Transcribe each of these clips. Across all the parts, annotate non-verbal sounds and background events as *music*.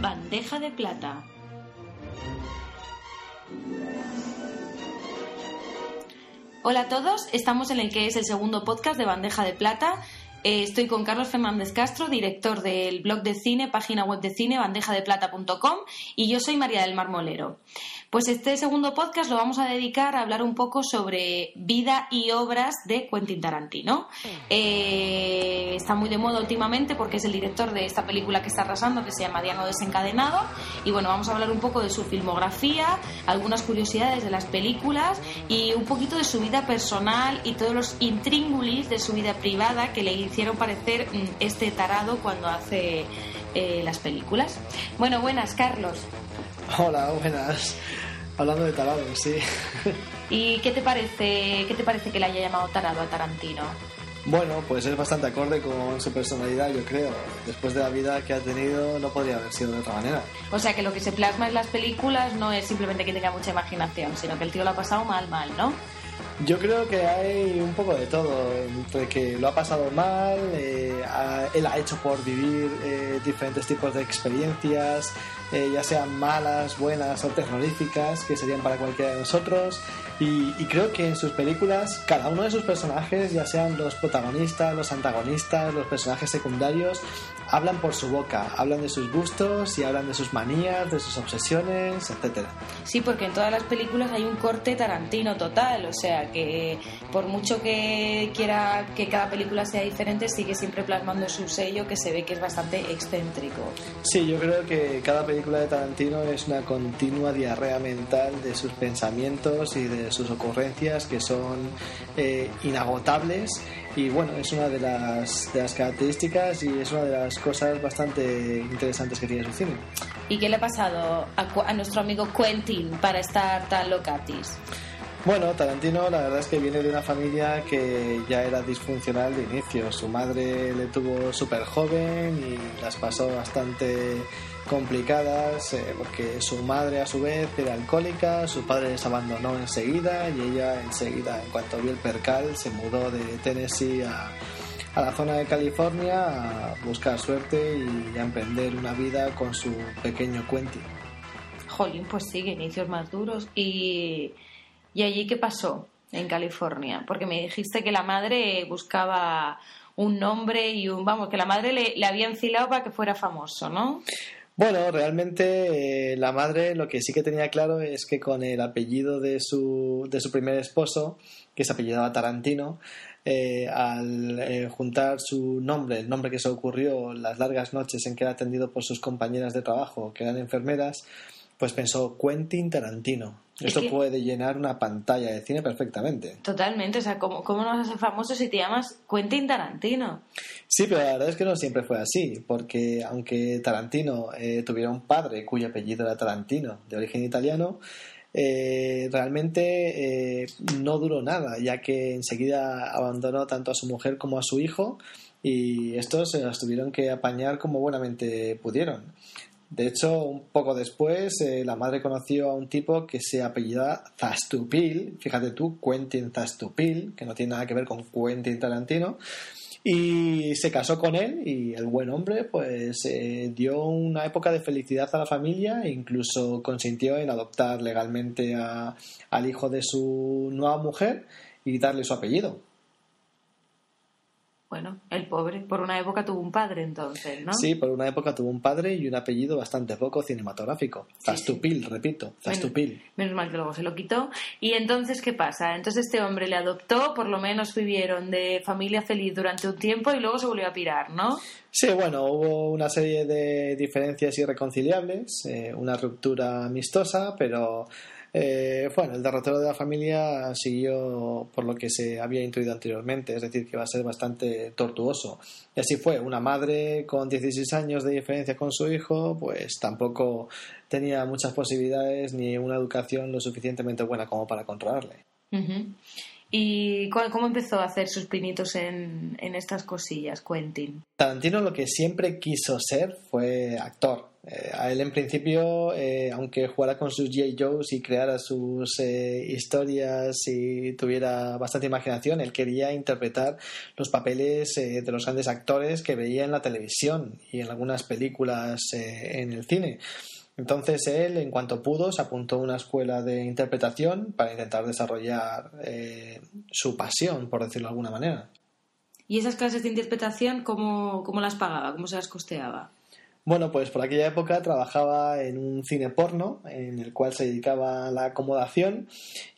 Bandeja de Plata. Hola a todos, estamos en el que es el segundo podcast de Bandeja de Plata. Eh, estoy con Carlos Fernández Castro, director del blog de cine, página web de cine, bandejadeplata.com, y yo soy María del Marmolero. Pues este segundo podcast lo vamos a dedicar a hablar un poco sobre vida y obras de Quentin Tarantino. Eh, está muy de moda últimamente porque es el director de esta película que está arrasando, que se llama Diano Desencadenado. Y bueno, vamos a hablar un poco de su filmografía, algunas curiosidades de las películas y un poquito de su vida personal y todos los intríngulis de su vida privada que le hicieron parecer mm, este tarado cuando hace eh, las películas. Bueno, buenas, Carlos. Hola, buenas. Hablando de tarado, sí. ¿Y qué te parece, qué te parece que le haya llamado tarado a Tarantino? Bueno, pues es bastante acorde con su personalidad, yo creo. Después de la vida que ha tenido, no podría haber sido de otra manera. O sea, que lo que se plasma en las películas no es simplemente que tenga mucha imaginación, sino que el tío lo ha pasado mal, mal, ¿no? Yo creo que hay un poco de todo, entre que lo ha pasado mal, eh, él ha hecho por vivir eh, diferentes tipos de experiencias, eh, ya sean malas, buenas o terroríficas, que serían para cualquiera de nosotros. Y, y, creo que en sus películas, cada uno de sus personajes, ya sean los protagonistas, los antagonistas, los personajes secundarios, hablan por su boca, hablan de sus gustos y hablan de sus manías, de sus obsesiones, etcétera. Sí, porque en todas las películas hay un corte tarantino total, o sea que por mucho que quiera que cada película sea diferente, sigue siempre plasmando su sello que se ve que es bastante excéntrico. Sí, yo creo que cada película de Tarantino es una continua diarrea mental de sus pensamientos y de sus ocurrencias que son eh, inagotables y bueno, es una de las, de las características y es una de las cosas bastante interesantes que tiene su cine. ¿Y qué le ha pasado a, a nuestro amigo Quentin para estar tan locatis? Bueno, Tarantino la verdad es que viene de una familia que ya era disfuncional de inicio. Su madre le tuvo súper joven y las pasó bastante complicadas eh, porque su madre a su vez era alcohólica, su padre les abandonó enseguida y ella enseguida, en cuanto vio el percal, se mudó de Tennessee a, a la zona de California a buscar suerte y a emprender una vida con su pequeño Quentin. Jolín, pues sigue, inicios más duros. ¿Y, ¿Y allí qué pasó en California? Porque me dijiste que la madre buscaba un nombre y un... Vamos, que la madre le, le había enfilado para que fuera famoso, ¿no? Bueno, realmente eh, la madre lo que sí que tenía claro es que con el apellido de su, de su primer esposo, que se apellidaba Tarantino, eh, al eh, juntar su nombre, el nombre que se ocurrió las largas noches en que era atendido por sus compañeras de trabajo, que eran enfermeras, pues pensó Quentin Tarantino. Esto que... puede llenar una pantalla de cine perfectamente. Totalmente, o sea, ¿cómo, cómo no vas a ser famoso si te llamas Quentin Tarantino? Sí, pero la verdad es que no siempre fue así, porque aunque Tarantino eh, tuviera un padre cuyo apellido era Tarantino, de origen italiano, eh, realmente eh, no duró nada, ya que enseguida abandonó tanto a su mujer como a su hijo y estos se las tuvieron que apañar como buenamente pudieron. De hecho, un poco después, eh, la madre conoció a un tipo que se apellida Zastupil, fíjate tú, Quentin Zastupil, que no tiene nada que ver con Quentin Tarantino, y se casó con él y el buen hombre pues eh, dio una época de felicidad a la familia e incluso consintió en adoptar legalmente al hijo de su nueva mujer y darle su apellido. Bueno, el pobre, por una época tuvo un padre entonces, ¿no? Sí, por una época tuvo un padre y un apellido bastante poco cinematográfico. Zastupil, sí, sí. repito, Zastupil. Menos, menos, mal que luego se lo quitó. ¿Y entonces qué pasa? Entonces este hombre le adoptó, por lo menos vivieron de familia feliz durante un tiempo y luego se volvió a pirar, ¿no? Sí, bueno, hubo una serie de diferencias irreconciliables, eh, una ruptura amistosa, pero eh, bueno, el derrotero de la familia siguió por lo que se había intuido anteriormente, es decir, que va a ser bastante tortuoso. Y así fue, una madre con 16 años de diferencia con su hijo, pues tampoco tenía muchas posibilidades ni una educación lo suficientemente buena como para controlarle. ¿Y cómo empezó a hacer sus pinitos en, estas cosillas, Quentin? Tarantino lo que siempre quiso ser fue actor. Eh, a él en principio, eh, aunque jugara con sus J. Joes y creara sus eh, historias y tuviera bastante imaginación, él quería interpretar los papeles de los grandes actores que veía en la televisión y en algunas películas en el cine. Entonces él, en cuanto pudo, se apuntó a una escuela de interpretación para intentar desarrollar eh, su pasión, por decirlo de alguna manera. ¿Y esas clases de interpretación cómo, cómo las pagaba? ¿Cómo se las costeaba? Bueno, pues por aquella época trabajaba en un cine porno en el cual se dedicaba a la acomodación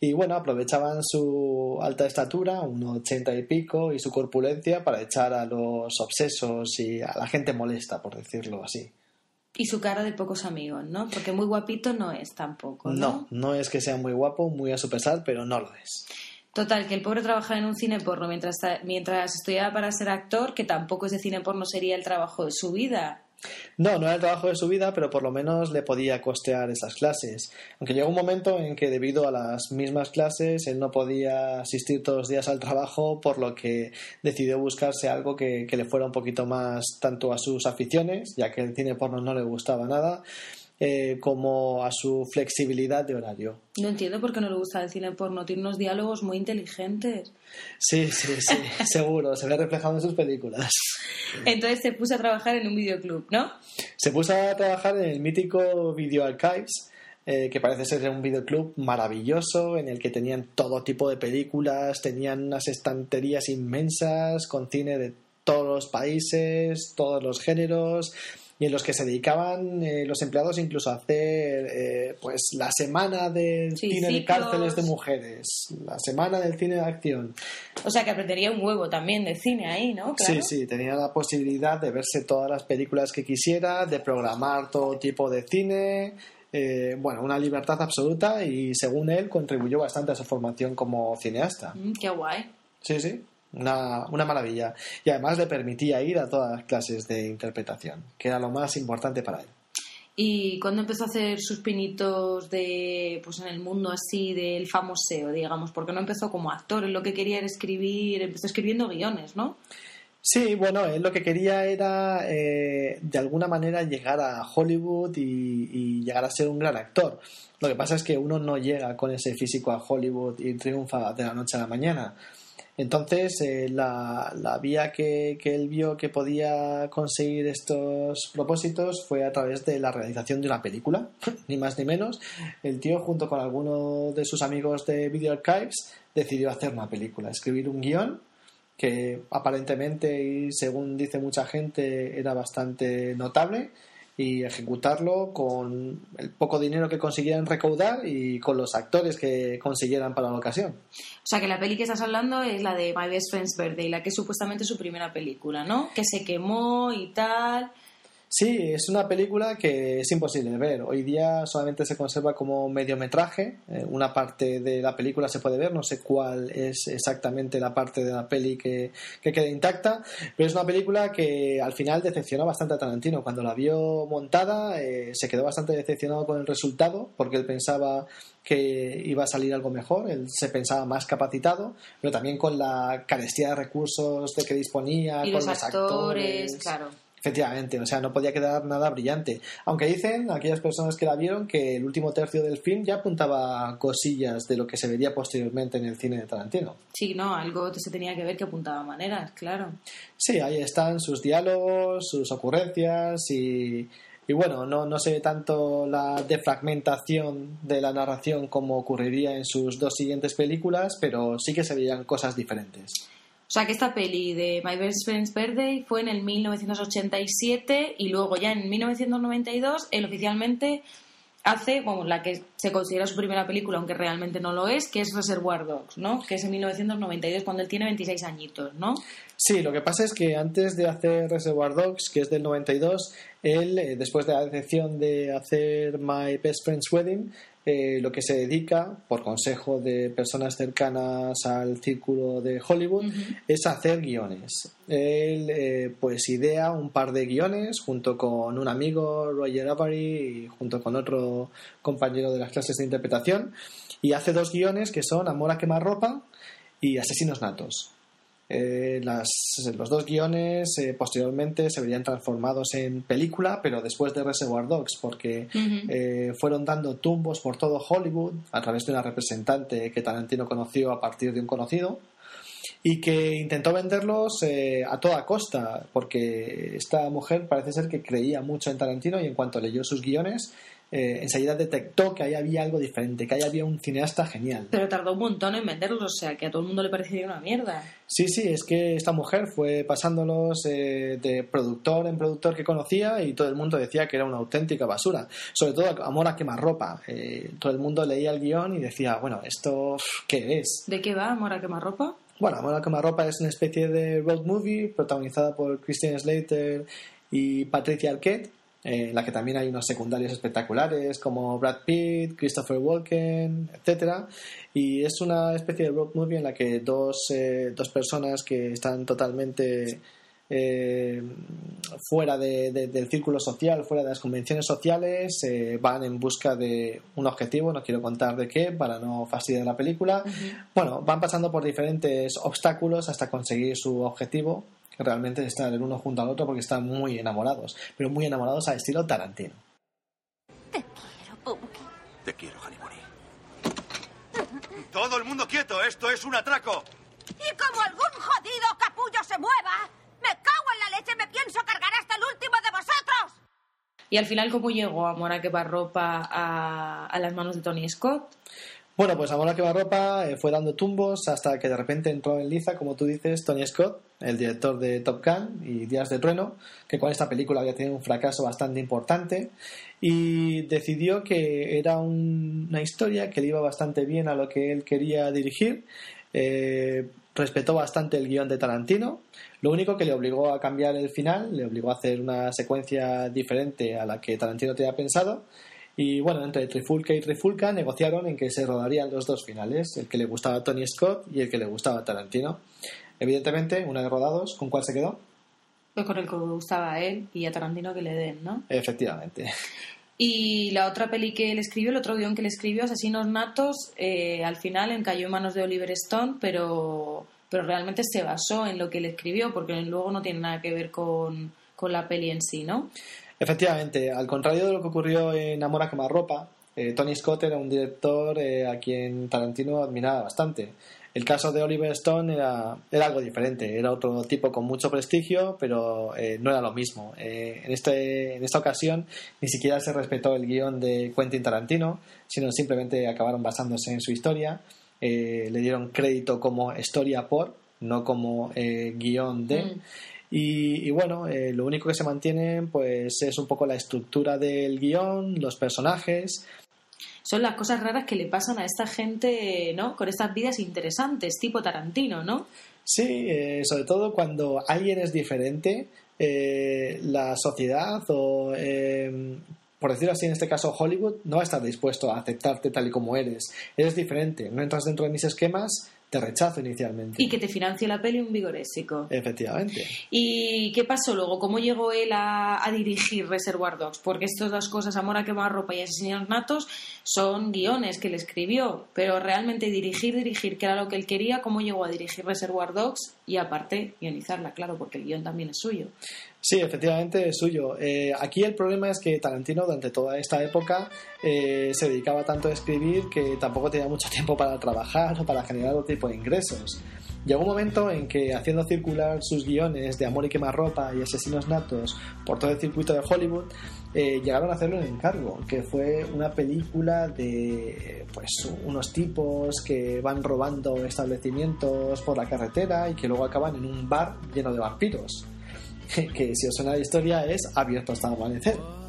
y bueno, aprovechaban su alta estatura, un ochenta y pico, y su corpulencia para echar a los obsesos y a la gente molesta, por decirlo así. Y su cara de pocos amigos, ¿no? Porque muy guapito no es tampoco. No, no, no es que sea muy guapo, muy a su pesar, pero no lo es. Total, que el pobre trabajaba en un cine porno mientras, mientras estudiaba para ser actor, que tampoco ese cine porno sería el trabajo de su vida. No, no era el trabajo de su vida, pero por lo menos le podía costear esas clases. Aunque llegó un momento en que debido a las mismas clases él no podía asistir todos los días al trabajo, por lo que decidió buscarse algo que, que le fuera un poquito más tanto a sus aficiones, ya que el cine porno no le gustaba nada, eh, como a su flexibilidad de horario. No entiendo por qué no le gusta el cine porno, tiene unos diálogos muy inteligentes. Sí, sí, sí, *laughs* seguro, se ve reflejado en sus películas. Entonces se puso a trabajar en un videoclub, ¿no? Se puso a trabajar en el mítico Video Archives, eh, que parece ser un videoclub maravilloso en el que tenían todo tipo de películas, tenían unas estanterías inmensas con cine de todos los países, todos los géneros, y en los que se dedicaban eh, los empleados incluso a hacer eh, pues la semana del cine de cárceles de mujeres, la semana del cine de acción. O sea que aprendería un huevo también de cine ahí, ¿no? Sí, sí, tenía la posibilidad de verse todas las películas que quisiera, de programar todo tipo de cine. Eh, bueno, una libertad absoluta y según él contribuyó bastante a su formación como cineasta. Mm, qué guay. Sí, sí. Una, una, maravilla. Y además le permitía ir a todas las clases de interpretación, que era lo más importante para él. ¿Y cuándo empezó a hacer sus pinitos de, pues en el mundo así del famoseo, digamos? Porque no empezó como actor, él lo que quería era escribir, empezó escribiendo guiones, ¿no? Sí, bueno, él lo que quería era eh, de alguna manera llegar a Hollywood y, y, llegar a ser un gran actor. Lo que pasa es que uno no llega con ese físico a Hollywood y triunfa de la noche a la mañana. Entonces, eh, la, la, vía que, que, él vio que podía conseguir estos propósitos fue a través de la realización de una película, *laughs* ni más ni menos. El tío, junto con algunos de sus amigos de Video Archives, decidió hacer una película, escribir un guion que aparentemente y según dice mucha gente era bastante notable y ejecutarlo con el poco dinero que consiguieran recaudar y con los actores que consiguieran para la ocasión. O sea que la peli que estás hablando es la de My Best Friend's Birthday, la que es supuestamente su primera película, ¿no? Que se quemó y tal. Sí, es una película que es imposible ver. Hoy día solamente se conserva como mediometraje. Eh, una parte de la película se puede ver, no sé cuál es exactamente la parte de la peli que, que queda intacta, pero es una película que al final decepcionó bastante a Tarantino. Cuando la vio montada, eh, se quedó bastante decepcionado con el resultado, porque él pensaba que iba a salir algo mejor, él se pensaba más capacitado, pero también con la carestía de recursos de que disponía, con los, actores, claro Efectivamente, o sea, no podía quedar nada brillante. Aunque dicen aquellas personas que la vieron que el último tercio del film ya apuntaba cosillas de lo que se vería posteriormente en el cine de Tarantino. Sí, no, algo se tenía que ver que apuntaba maneras, claro. Sí, ahí están sus diálogos, sus ocurrencias y, y bueno, no, no se ve tanto la defragmentación de la narración como ocurriría en sus dos siguientes películas, pero sí que se veían cosas diferentes. O sea que esta peli de My Best Friend's Birthday fue en el 1987 y luego ya en 1992 él oficialmente hace, bueno, la que se considera su primera película, aunque realmente no lo es, que es Reservoir Dogs, ¿no? Que es en 1992 cuando él tiene 26 añitos, ¿no? Sí, lo que pasa es que antes de hacer Reservoir Dogs, que es del 92, él, eh, después de la decepción de hacer My Best Friend's Wedding, eh, lo que se dedica, por consejo de personas cercanas al círculo de Hollywood, es hacer guiones. Él eh, pues idea un par de guiones junto con un amigo, Roger Avery, y junto con otro compañero de las clases de interpretación, y hace dos guiones que son Amor a quemar ropa y Asesinos Natos. Eh, las, los dos guiones eh, posteriormente se verían transformados en película, pero después de Reservoir Dogs, porque eh, fueron dando tumbos por todo Hollywood a través de una representante que Tarantino conoció a partir de un conocido y que intentó venderlos a toda costa, porque esta mujer parece ser que creía mucho en Tarantino y en cuanto leyó sus guiones eh, enseguida detectó que ahí había algo diferente, que ahí había un cineasta genial. Pero tardó un montón en venderlos, o sea, que a todo el mundo le parecía una mierda. Sí, sí, es que esta mujer fue pasándolos eh, de productor en productor que conocía y todo el mundo decía que era una auténtica basura. Sobre todo Amor a quemarropa. Eh, todo el mundo leía el guion y decía, bueno, ¿esto qué es? ¿De qué va Amor a quemarropa? Bueno, Amor a quemarropa es una especie de road movie protagonizada por Christian Slater y Patricia Arquette en la que también hay unos secundarios espectaculares como Brad Pitt, Christopher Walken, etcétera y es una especie de road movie en la que dos, eh, dos personas que están totalmente eh, fuera del círculo social, fuera de las convenciones sociales, eh, van en busca de un objetivo, no quiero contar de qué para no fastidiar la película. Bueno, van pasando por diferentes obstáculos hasta conseguir su objetivo, que realmente están el uno junto al otro porque están muy enamorados, pero muy enamorados a estilo Tarantino. Te quiero, Punky. Te quiero, Hanimori. Todo el mundo quieto, esto es un atraco. Y como algún jodido capullo se mueva, me cago en la leche, me pienso cargar hasta el último de vosotros. Y al final, ¿cómo llegó Amor a ropa a, a las manos de Tony Scott? Bueno, pues Amor a quemarropa eh, fue dando tumbos hasta que de repente entró en liza, como tú dices, Tony Scott, el director de Top Gun y Días de Trueno, que con esta película había tenido un fracaso bastante importante y decidió que era una historia que le iba bastante bien a lo que él quería dirigir. Eh, respetó bastante el guion de Tarantino. Lo único que le obligó a cambiar el final, le obligó a hacer una secuencia diferente a la que Tarantino tenía pensado y bueno, entre Trifulca y Trifulca negociaron en que se rodarían los dos finales, el que le gustaba a Tony Scott y el que le gustaba a Tarantino. Evidentemente, una de rodados, ¿con cuál se quedó? Pues con el que gustaba a él y a Tarantino que le den, ¿no? Efectivamente. Y la otra peli que él escribió, el otro guion que le escribió, Asesinos Natos, eh, al final encalló en manos de Oliver Stone, pero, pero realmente se basó en lo que él escribió, porque luego no tiene nada que ver con, con la peli en sí, ¿no? Efectivamente, al contrario de lo que ocurrió en Amor a quemarropa, eh, Tony Scott era un director eh, a quien Tarantino admiraba bastante. El caso de Oliver Stone era, era, algo diferente, era otro tipo con mucho prestigio, pero eh, no era lo mismo. en, este, en esta ocasión ni siquiera se respetó el guion de Quentin Tarantino, sino simplemente acabaron basándose en su historia. le dieron crédito como historia por, no como guion de. Mm. Y, bueno, eh, lo único que se mantiene pues es un poco la estructura del guion, los personajes. Son las cosas raras que le pasan a esta gente, ¿no? Con estas vidas interesantes, tipo Tarantino, ¿no? Sí, eh, sobre todo cuando alguien es diferente, eh, la sociedad o, por decirlo así, en este caso Hollywood, no va a estar dispuesto a aceptarte tal y como eres. Eres diferente, no entras dentro de mis esquemas, te rechazo inicialmente. Y que te financie la peli un vigorésico. Efectivamente. ¿Y qué pasó luego? ¿Cómo llegó él a, dirigir Reservoir Dogs? Porque estas dos cosas, Amor a quemar ropa y Asesinos Natos, son guiones que él escribió, pero realmente dirigir, dirigir, que era lo que él quería, ¿cómo llegó a dirigir Reservoir Dogs? Y aparte, guionizarla, claro, porque el guion también es suyo. Sí, efectivamente es suyo. Eh, aquí el problema es que Tarantino durante toda esta época eh, se dedicaba tanto a escribir que tampoco tenía mucho *laughs* tiempo para trabajar o para generar otro tipo de ingresos. Llegó un momento en que haciendo circular sus guiones de Amor y quemarropa y Asesinos Natos por todo el circuito de Hollywood, eh, llegaron a hacerlo en encargo, que fue una película de pues unos tipos que van robando establecimientos por la carretera y que luego acaban en un bar lleno de vampiros. *laughs* que si os suena la historia es abierto hasta amanecer.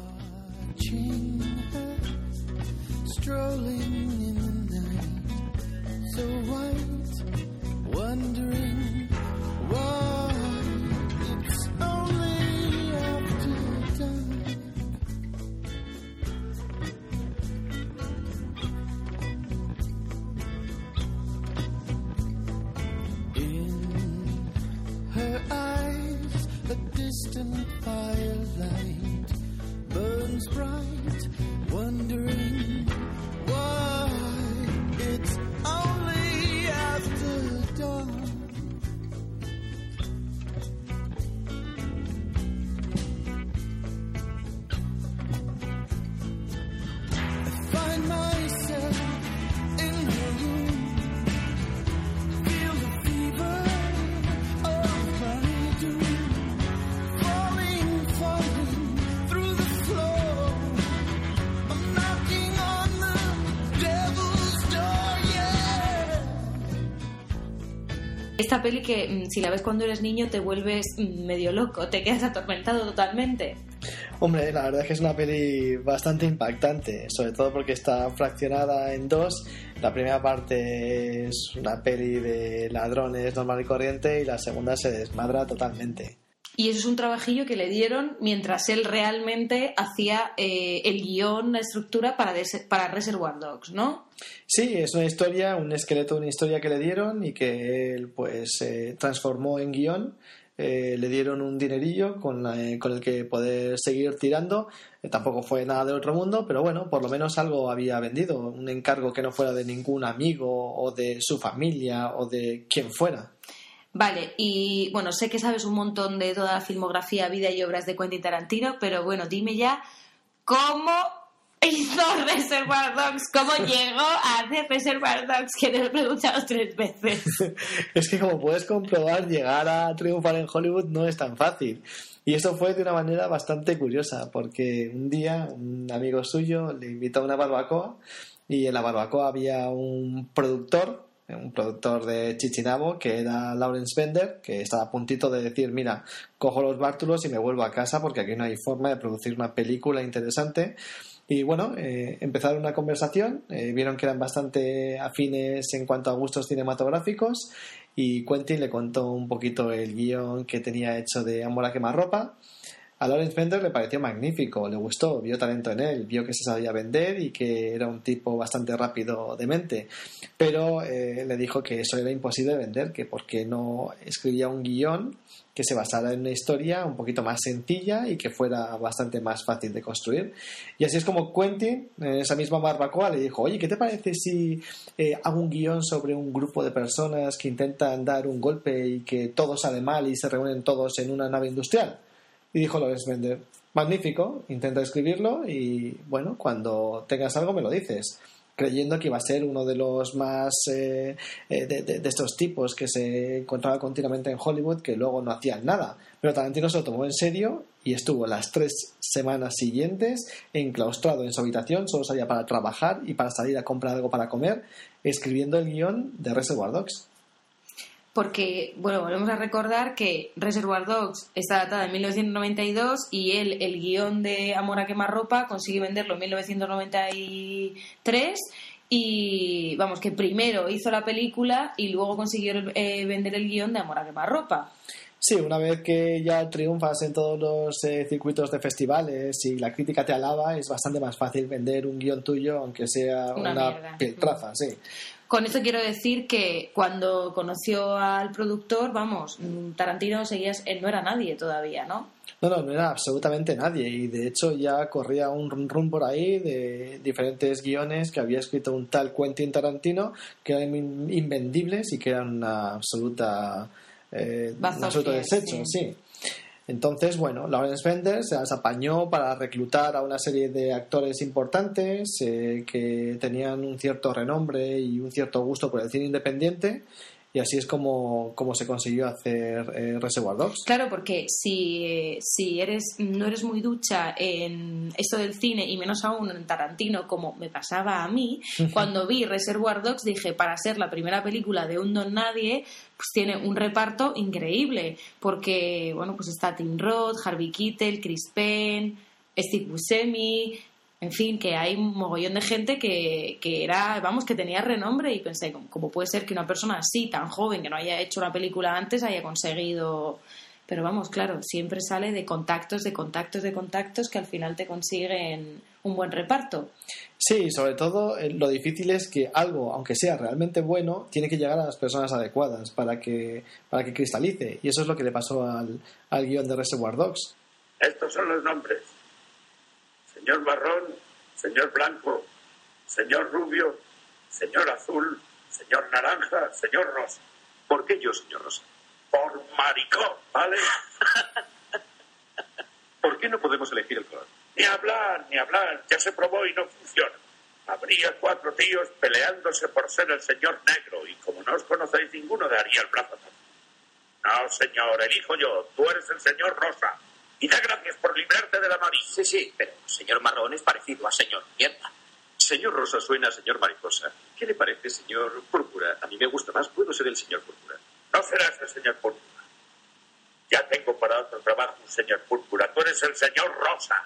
fly. Que mm, si la ves cuando eres niño te vuelves mm, medio loco, te quedas atormentado totalmente. Hombre, la verdad es que es una peli bastante impactante, sobre todo porque está fraccionada en dos. La primera parte es una peli de ladrones normal y corriente y la segunda se desmadra totalmente. Y eso es un trabajillo que le dieron mientras él realmente hacía eh, el guion, la estructura para, para Reservoir Dogs, ¿no? Sí, es una historia, un esqueleto de una historia que le dieron y que él pues eh, transformó en guion. Eh, le dieron un dinerillo con, con el que poder seguir tirando. Eh, tampoco fue nada del otro mundo, pero bueno, por lo menos algo había vendido. Un encargo que no fuera de ningún amigo o de su familia o de quien fuera. Vale, y bueno, sé que sabes un montón de toda la filmografía, vida y obras de Quentin Tarantino, pero bueno, dime ya cómo hizo *laughs* Reservoir Dogs, cómo *laughs* llegó a hacer Reservoir Dogs, que te lo he preguntado tres veces. *laughs* Es que como puedes comprobar, llegar a triunfar en Hollywood no es tan fácil. Y esto fue de una manera bastante curiosa, porque un día un amigo suyo le invitó a una barbacoa y en la barbacoa había un productor, un productor de Chichinabo, que era Lawrence Bender, que estaba a puntito de decir, mira, cojo los bártulos y me vuelvo a casa porque aquí no hay forma de producir una película interesante. Y bueno, eh, empezaron una conversación, eh, vieron que eran bastante afines en cuanto a gustos cinematográficos y Quentin le contó un poquito el guion que tenía hecho de Amor a quemarropa. A Lawrence Bender le pareció magnífico, le gustó, vio talento en él, vio que se sabía vender y que era un tipo bastante rápido de mente. Pero eh, le dijo que eso era imposible de vender, que porque no escribía un guion que se basara en una historia un poquito más sencilla y que fuera bastante más fácil de construir. Y así es como Quentin, en esa misma barbacoa, le dijo, oye, ¿qué te parece si eh, hago un guion sobre un grupo de personas que intentan dar un golpe y que todo sale mal y se reúnen todos en una nave industrial? Y dijo Lawrence Bender, magnífico, intenta escribirlo y bueno, cuando tengas algo me lo dices creyendo que iba a ser uno de los más eh, eh, de, de, de, estos tipos que se encontraba continuamente en Hollywood que luego no hacían nada. Pero Tarantino se lo tomó en serio y estuvo las tres semanas siguientes enclaustrado en su habitación, solo salía para trabajar y para salir a comprar algo para comer, escribiendo el guion de Reservoir Dogs. Porque, bueno, volvemos a recordar que Reservoir Dogs está datada en 1992 y él, el guion de Amor a quemarropa, consigue venderlo en 1993 y, vamos, que primero hizo la película y luego consiguió eh, vender el guion de Amor a quemarropa. Sí, una vez que ya triunfas en todos los eh, circuitos de festivales y la crítica te alaba, es bastante más fácil vender un guion tuyo, aunque sea una, una piltrafa, sí. Con esto quiero decir que cuando conoció al productor, vamos, Tarantino seguías, él no era nadie todavía, ¿no? No, no, no era absolutamente nadie y de hecho ya corría un rum rum por ahí de diferentes guiones que había escrito un tal Quentin Tarantino que eran invendibles y que eran una absoluta eh, un absoluto desecho, sí. sí. Entonces, bueno, Lawrence Bender se las apañó para reclutar a una serie de actores importantes eh, que tenían un cierto renombre y un cierto gusto por el cine independiente. Y así es como, como se consiguió hacer eh, Reservoir Dogs. Claro, porque si, si eres no eres muy ducha en esto del cine y menos aún en Tarantino, como me pasaba a mí, cuando vi Reservoir Dogs dije, para ser la primera película de un don nadie, pues tiene un reparto increíble, porque bueno, pues está Tim Roth, Harvey Keitel, Chris Penn, Steve Buscemi, en fin, que hay un mogollón de gente que, que era, vamos, que tenía renombre y pensé, ¿cómo puede ser que una persona así, tan joven, que no haya hecho una película antes, haya conseguido... Pero vamos, claro, siempre sale de contactos, de contactos, de contactos que al final te consiguen un buen reparto. Sí, sobre todo lo difícil es que algo, aunque sea realmente bueno, tiene que llegar a las personas adecuadas para que, para que cristalice. Y eso es lo que le pasó al, al guion de Reservoir Dogs. Estos son los nombres. Señor Marrón, señor Blanco, señor Rubio, señor Azul, señor Naranja, señor Rosa. ¿Por qué yo, señor Rosa? Por maricón, ¿vale? *laughs* ¿Por qué no podemos elegir el color? Ni hablar, ni hablar. Ya se probó y no funciona. Habría cuatro tíos peleándose por ser el señor negro y como no os conocéis ninguno daría el brazo. No, señor, elijo yo. Tú eres el señor Rosa. Y da gracias por librarte de la nariz. Sí, sí, pero señor Marrón es parecido a señor Mierda. Señor Rosa suena a señor Mariposa. ¿Qué le parece, señor Púrpura? A mí me gusta más. Puedo ser el señor Púrpura. No serás el señor Púrpura. Ya tengo para otro trabajo un señor Púrpura. Tú eres el señor Rosa.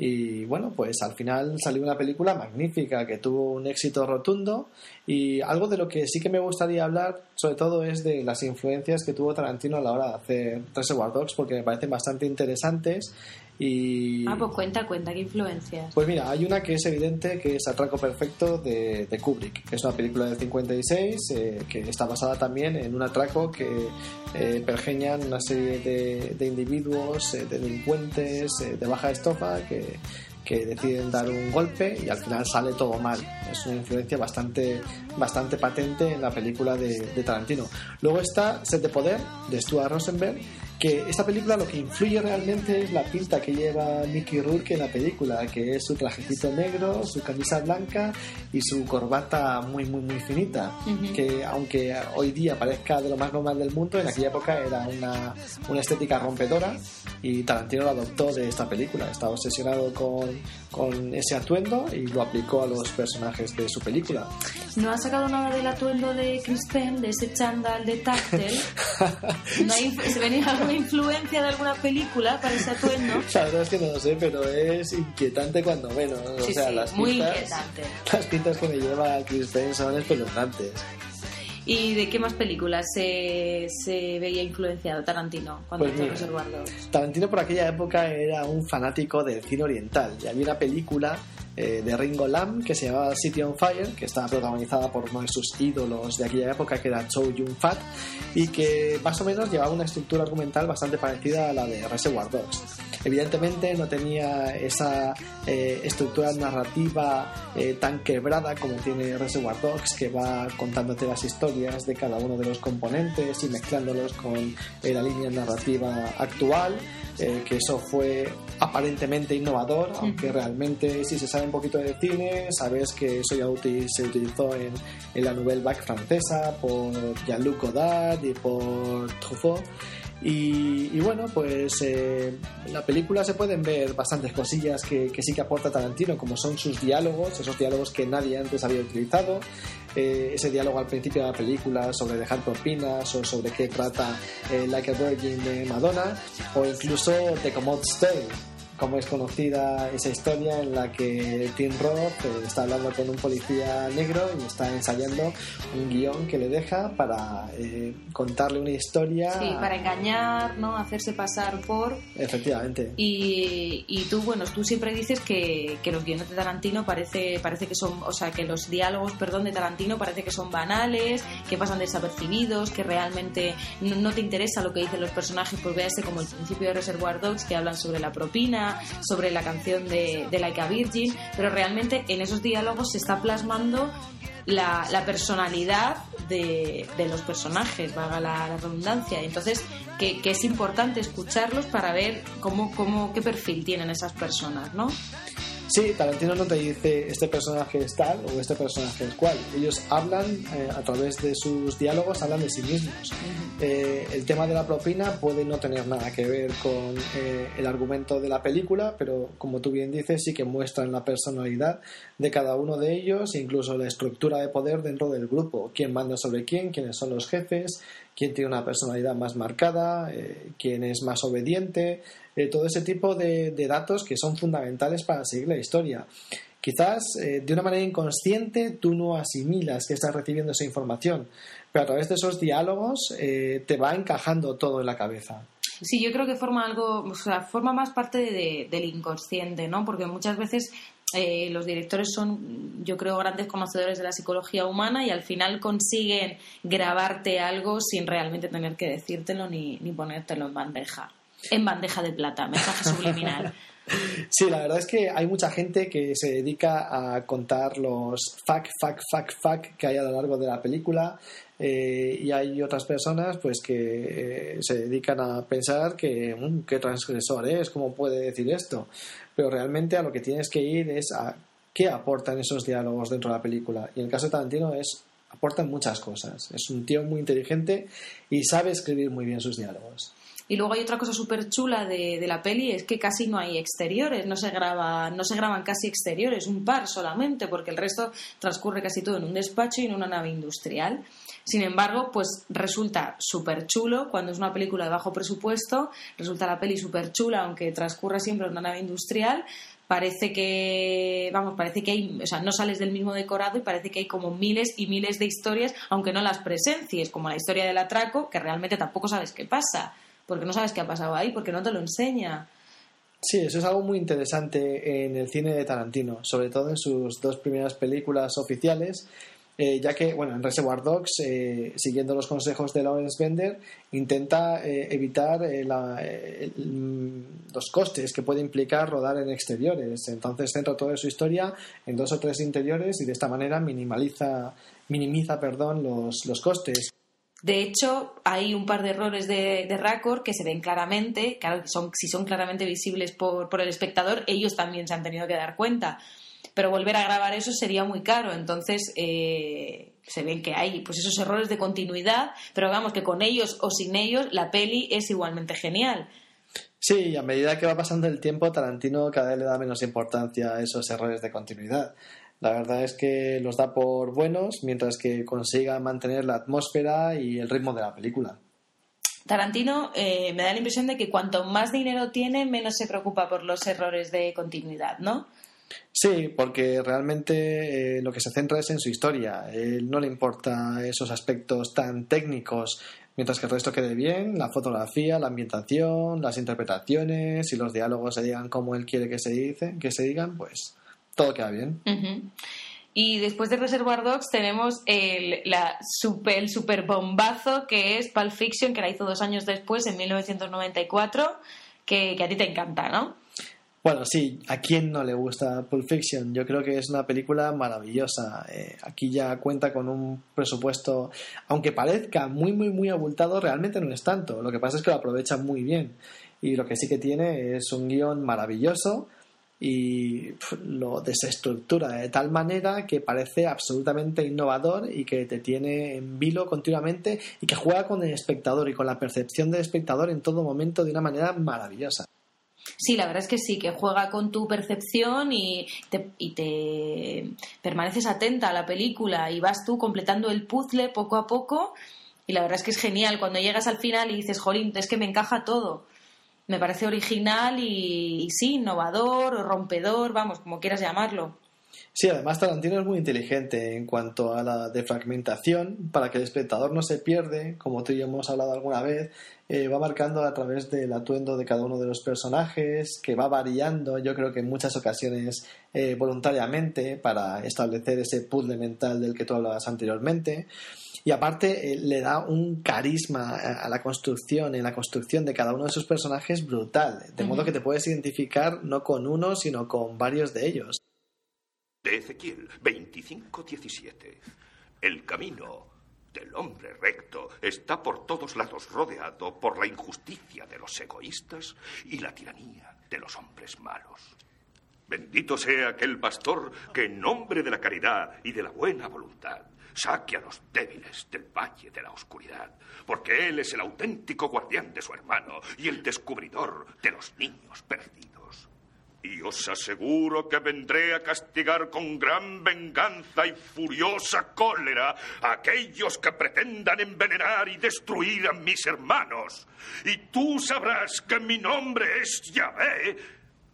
Y bueno, pues al final salió una película magnífica que tuvo un éxito rotundo y algo de lo que sí que me gustaría hablar sobre todo es de las influencias que tuvo Tarantino a la hora de hacer Reservoir Dogs porque me parecen bastante interesantes y... Ah, pues cuenta, cuenta, ¿qué influencias? Pues mira, hay una que es evidente que es Atraco Perfecto de, de Kubrick. Es una película del 56 eh, que está basada también en un atraco que eh, pergeñan una serie de, de individuos, eh, delincuentes eh, de baja estofa que, que deciden dar un golpe y al final sale todo mal. Es una influencia bastante, bastante patente en la película de, de Tarantino. Luego está Set de Poder de Stuart Rosenberg que esta película lo que influye realmente es la pinta que lleva Mickey Rourke en la película, que es su trajecito negro, su camisa blanca y su corbata muy, muy, muy finita, que aunque hoy día parezca de lo más normal del mundo, en aquella época era una, una estética rompedora y Tarantino lo adoptó de esta película. Estaba obsesionado con, con ese atuendo y lo aplicó a los personajes de su película. ¿No ha sacado nada del atuendo de Chris Penn, de ese chándal de táctil? *laughs* ¿No hay, ¿Se venía alguna influencia de alguna película para ese atuendo? *laughs* La verdad es que no lo sé, pero es inquietante cuando menos. O Sí, sea, sí, las muy pintas, inquietante. Las pintas que me lleva Chris Penn son espeluznantes. ¿Y de qué más películas se, se veía influenciado Tarantino cuando Pues mira. Reservoir Dogs? Tarantino por aquella época era un fanático del cine oriental y había una película eh, de Ringo Lam que se llamaba City on Fire, que estaba protagonizada por uno de sus ídolos de aquella época, que era Chow Yun-fat, y que más o menos llevaba una estructura argumental bastante parecida a la de Reservoir Dogs. Evidentemente no tenía esa eh, estructura narrativa eh, tan quebrada como tiene Reservoir Dogs, que va contándote las historias de cada uno de los componentes y mezclándolos con eh, la línea narrativa actual, eh, que eso fue aparentemente innovador, aunque realmente si se sabe un poquito de cine, sabes que eso ya uti- se utilizó en, en la Nouvelle Vague francesa por Jean-Luc Godard y por Truffaut. Y, bueno, pues eh, la película se pueden ver bastantes cosillas que, que sí que aporta Tarantino, como son sus diálogos, esos diálogos que nadie antes había utilizado, eh, ese diálogo al principio de la película sobre dejar propinas o sobre qué trata eh, Like a Virgin de Madonna, o incluso The Commod's Tale, como es conocida esa historia en la que Tim Roth eh, está hablando con un policía negro y está ensayando un guion que le deja para eh, contarle una historia. Sí, para engañar, ¿no? Hacerse pasar por... Efectivamente. Y, y tú, bueno, tú siempre dices que, que los guiones de Tarantino parece, parece que son, o sea, que los diálogos, perdón, de Tarantino parece que son banales, que pasan desapercibidos, que realmente no, no te interesa lo que dicen los personajes, pues véase como el principio de Reservoir Dogs, que hablan sobre la propina, sobre la canción de, de Virgin, pero realmente en esos diálogos se está plasmando la, la personalidad de, de los personajes, valga la, la redundancia. Entonces, que, que es importante escucharlos para ver cómo, cómo, qué perfil tienen esas personas, ¿no? Sí, Tarantino no te dice este personaje es tal o este personaje es cual. Ellos hablan eh, a través de sus diálogos, hablan de sí mismos. Eh, el tema de la propina puede no tener nada que ver con eh, el argumento de la película, pero como tú bien dices, sí que muestran la personalidad de cada uno de ellos, incluso la estructura de poder dentro del grupo. Quién manda sobre quién, quiénes son los jefes, quién tiene una personalidad más marcada, eh, quién es más obediente, todo ese tipo de, datos que son fundamentales para seguir la historia. Quizás eh, de una manera inconsciente tú no asimilas que estás recibiendo esa información, pero a través de esos diálogos eh, te va encajando todo en la cabeza. Sí, yo creo que forma algo, o sea, forma más parte de- del inconsciente, ¿no? Porque muchas veces eh, los directores son, yo creo, grandes conocedores de la psicología humana y al final consiguen grabarte algo sin realmente tener que decírtelo ni ponértelo en bandeja. En bandeja de plata, mensaje *laughs* subliminal. Sí, la verdad es que hay mucha gente que se dedica a contar los fact, fact, fact, fact que hay a lo largo de la película eh, y hay otras personas pues que eh, se dedican a pensar que "Mm, qué transgresor es, cómo puede decir esto, pero realmente a lo que tienes que ir es a qué aportan esos diálogos dentro de la película y en el caso de Tarantino es aportan muchas cosas, es un tío muy inteligente y sabe escribir muy bien sus diálogos. Y luego hay otra cosa súper chula de, de la peli, es que casi no hay exteriores, no se, graba, no se graban casi exteriores, un par solamente, porque el resto transcurre casi todo en un despacho y en una nave industrial. Sin embargo, pues resulta súper chulo cuando es una película de bajo presupuesto, resulta la peli súper chula, aunque transcurra siempre en una nave industrial, parece que, vamos, parece que hay, o sea, no sales del mismo decorado y parece que hay como miles y miles de historias, aunque no las presencies, como la historia del atraco, que realmente tampoco sabes qué pasa, porque no sabes qué ha pasado ahí, porque no te lo enseña. Sí, eso es algo muy interesante en el cine de Tarantino, sobre todo en sus dos primeras películas oficiales, eh, ya que, bueno, en Reservoir Dogs, eh, siguiendo los consejos de Lawrence Bender, intenta eh, evitar los costes que puede implicar rodar en exteriores. Entonces centra toda su historia en dos o tres interiores y de esta manera minimaliza, minimiza perdón, los, los costes. De hecho, hay un par de errores de, de Raccord que se ven claramente, son, si son claramente visibles por, el espectador, ellos también se han tenido que dar cuenta pero volver a grabar eso sería muy caro. Entonces, eh, se ven que hay pues esos errores de continuidad, pero vamos que con ellos o sin ellos la peli es igualmente genial. Sí, a medida que va pasando el tiempo, Tarantino cada vez le da menos importancia a esos errores de continuidad. La verdad es que los da por buenos mientras que consiga mantener la atmósfera y el ritmo de la película. Tarantino eh, me da la impresión de que cuanto más dinero tiene, menos se preocupa por los errores de continuidad, ¿no? Sí, porque realmente eh, lo que se centra es en su historia. Él no le importa esos aspectos tan técnicos, mientras que el resto quede bien, la fotografía, la ambientación, las interpretaciones y los diálogos se digan como él quiere que se, dice, que se digan, pues todo queda bien. Y después de Reservoir Dogs tenemos el, la super, el super bombazo que es Pulp Fiction, que la hizo dos años después, en 1994, que, que a ti te encanta, ¿no? Bueno, sí, ¿a quién no le gusta Pulp Fiction? Yo creo que es una película maravillosa. Eh, aquí ya cuenta con un presupuesto, aunque parezca muy, muy, muy abultado, realmente no es tanto. Lo que pasa es que lo aprovecha muy bien. Y lo que sí que tiene es un guion maravilloso y lo desestructura de tal manera que parece absolutamente innovador y que te tiene en vilo continuamente y que juega con el espectador y con la percepción del espectador en todo momento de una manera maravillosa. Sí, la verdad es que sí, que juega con tu percepción y te, y te permaneces atenta a la película y vas tú completando el puzzle poco a poco. Y la verdad es que es genial cuando llegas al final y dices, jolín, es que me encaja todo. Me parece original y, y sí, innovador o rompedor, vamos, como quieras llamarlo. Sí, además Tarantino es muy inteligente en cuanto a la defragmentación, para que el espectador no se pierde, como tú y yo hemos hablado alguna vez, eh, va marcando a través del atuendo de cada uno de los personajes, que va variando, yo creo que en muchas ocasiones eh, voluntariamente, para establecer ese puzzle mental del que tú hablabas anteriormente. Y aparte eh, le da un carisma a la construcción, en la construcción de cada uno de sus personajes brutal, de modo que te puedes identificar no con uno, sino con varios de ellos de Ezequiel 25:17. El camino del hombre recto está por todos lados rodeado por la injusticia de los egoístas y la tiranía de los hombres malos. Bendito sea aquel pastor que en nombre de la caridad y de la buena voluntad saque a los débiles del valle de la oscuridad, porque él es el auténtico guardián de su hermano y el descubridor de los niños perdidos. Y os aseguro que vendré a castigar con gran venganza y furiosa cólera a aquellos que pretendan envenenar y destruir a mis hermanos. Y tú sabrás que mi nombre es Yahvé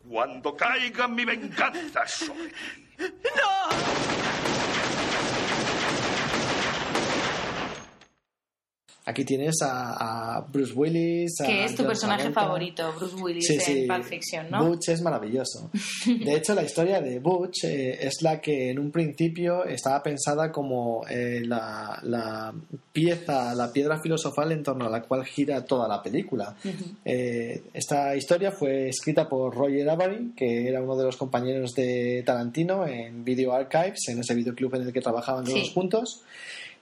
cuando caiga mi venganza sobre ti. ¡No! Aquí tienes a, Bruce Willis. que es tu personaje favorito, Bruce Willis en Pulp Fiction, ¿no? Butch es maravilloso. De hecho, la historia de Butch eh, es la que en un principio estaba pensada como eh, la, pieza, la piedra filosofal en torno a la cual gira toda la película. Eh, esta historia fue escrita por Roger Avery, que era uno de los compañeros de Tarantino en Video Archives, en ese videoclub en el que trabajaban todos juntos.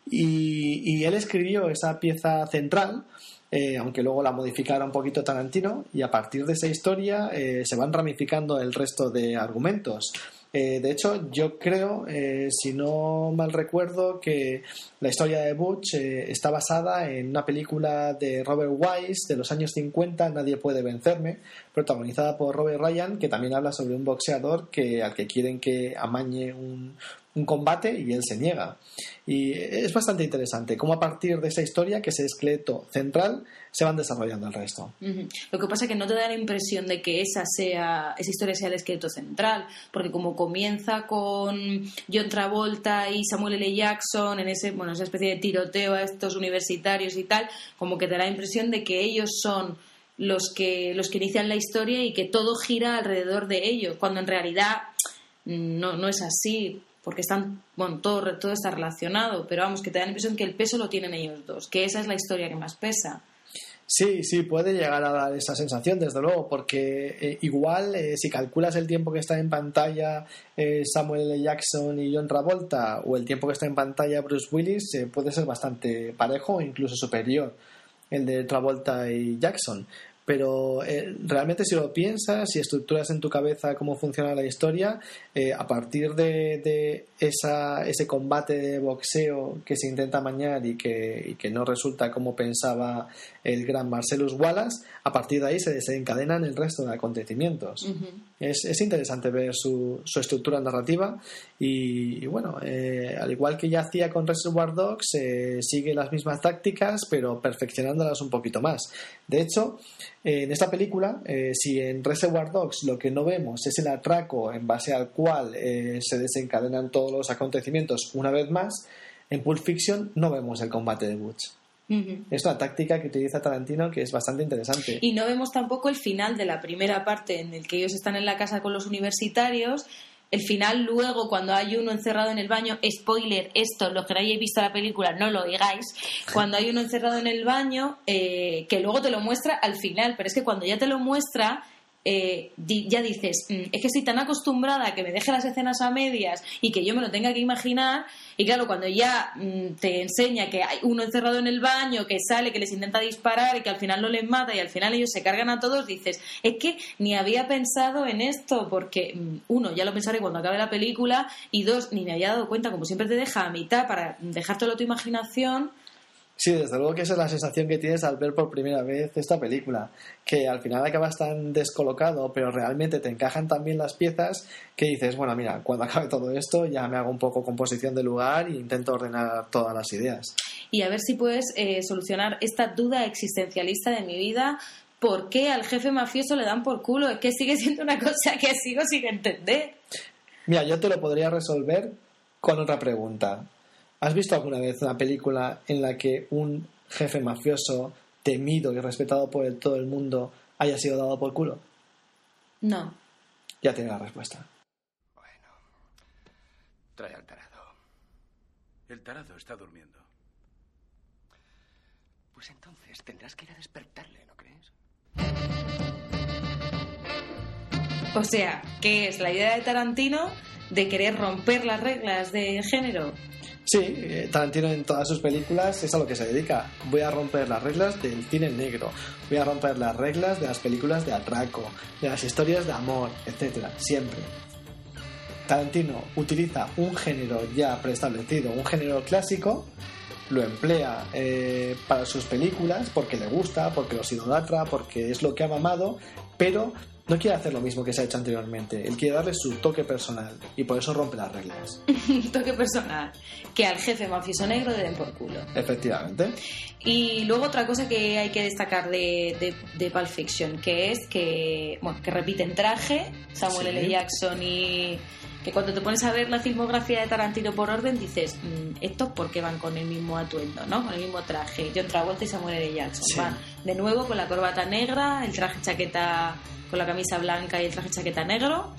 Y, él escribió esa pieza central, eh, aunque luego la modificara un poquito Tarantino, y a partir de esa historia eh, se van ramificando el resto de argumentos. Eh, de hecho, yo creo, si no mal recuerdo, que la historia de Butch está basada en una película de Robert Wise de los años 50, Nadie puede vencerme, protagonizada por Robert Ryan, que también habla sobre un boxeador que, al que quieren que amañe un, un combate y él se niega. Y es bastante interesante cómo a partir de esa historia, que es el esqueleto central, se van desarrollando el resto. Lo que pasa es que no te da la impresión de que esa sea esa historia sea el esqueleto central, porque como comienza con John Travolta y Samuel L. Jackson en ese bueno esa especie de tiroteo a estos universitarios y tal, como que te da la impresión de que ellos son los que los que inician la historia y que todo gira alrededor de ellos, cuando en realidad mm, no, no es así porque están bueno todo todo está relacionado pero vamos que te da la impresión que el peso lo tienen ellos dos que esa es la historia que más pesa Sí, sí, puede llegar a dar esa sensación, desde luego, porque eh, igual eh, si calculas el tiempo que está en pantalla eh, Samuel L. Jackson y John Travolta o el tiempo que está en pantalla Bruce Willis, puede ser bastante parejo o incluso superior el de Travolta y Jackson. Pero eh, realmente si lo piensas, si estructuras en tu cabeza cómo funciona la historia, eh, a partir de, de esa, ese combate de boxeo que se intenta mañar y que, y que no resulta como pensaba el gran Marcellus Wallace, a partir de ahí se desencadenan el resto de acontecimientos. es, es interesante ver su, su estructura narrativa y, y bueno, eh, al igual que ya hacía con Reservoir Dogs, eh, sigue las mismas tácticas pero perfeccionándolas un poquito más. De hecho, en esta película, eh, si en Reservoir Dogs lo que no vemos es el atraco en base al cual eh, se desencadenan todos los acontecimientos una vez más, en Pulp Fiction no vemos el combate de Butch. Es una táctica que utiliza Tarantino que es bastante interesante. Y no vemos tampoco el final de la primera parte en el que ellos están en la casa con los universitarios. El final luego, cuando hay uno encerrado en el baño, spoiler, esto, los que no hayáis visto la película, no lo digáis, cuando hay uno encerrado en el baño, eh, que luego te lo muestra al final, pero es que cuando ya te lo muestra, eh, di- ya dices, "Mm, es que estoy tan acostumbrada a que me deje las escenas a medias y que yo me lo tenga que imaginar, y claro, cuando ya mm, te enseña que hay uno encerrado en el baño, que sale, que les intenta disparar y que al final no les mata y al final ellos se cargan a todos, dices, es que ni había pensado en esto, porque mm, uno, ya lo pensaré cuando acabe la película, y dos, ni me había dado cuenta, como siempre te deja a mitad para dejártelo a tu imaginación. Sí, desde luego que esa es la sensación que tienes al ver por primera vez esta película, que al final acabas tan descolocado, pero realmente te encajan tan bien las piezas que dices, bueno, mira, cuando acabe todo esto ya me hago un poco composición de lugar e intento ordenar todas las ideas. y a ver si puedes eh, solucionar esta duda existencialista de mi vida. ¿Por qué al jefe mafioso le dan por culo? Es que sigue siendo una cosa que sigo sin entender. Mira, yo te lo podría resolver con otra pregunta. ¿Has visto alguna vez una película en la que un jefe mafioso temido y respetado por el- todo el mundo haya sido dado por culo? No. Ya tiene la respuesta. Bueno, trae al tarado. El tarado está durmiendo. Pues entonces tendrás que ir a despertarle, ¿no crees? O sea, ¿qué es la idea de Tarantino de querer romper las reglas de género? Sí, eh, Tarantino en todas sus películas es a lo que se dedica. Voy a romper las reglas del cine negro, voy a romper las reglas de las películas de atraco, de las historias de amor, etcétera, siempre. Tarantino utiliza un género ya preestablecido, un género clásico, lo emplea eh, para sus películas porque le gusta, porque los idolatra, porque es lo que ha mamado, pero no quiere hacer lo mismo que se ha hecho anteriormente. Él quiere darle su toque personal y por eso rompe las reglas. *laughs* Toque personal. Que al jefe mafioso negro le den por culo. Efectivamente. Y luego otra cosa que hay que destacar de, de, de Pulp Fiction, que es que, bueno, que repiten traje, Samuel Sí. L. Jackson y que cuando te pones a ver la filmografía de Tarantino por orden dices, "Mm, estos por qué van con el mismo atuendo, ¿no? Con el mismo traje. John Travolta y Samuel L. Jackson. Sí. Van de nuevo con la corbata negra, el traje chaqueta con la camisa blanca y el traje chaqueta negro.